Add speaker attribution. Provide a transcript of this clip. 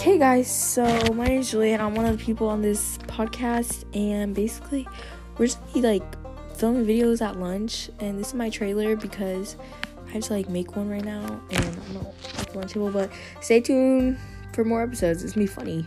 Speaker 1: Okay, guys, so my name is Julian. I'm one of the people on this podcast, and basically, we're just be like filming videos at lunch. And this is my trailer because I just like make one right now, and I'm not like lunch table. But stay tuned for more episodes. It's me, funny.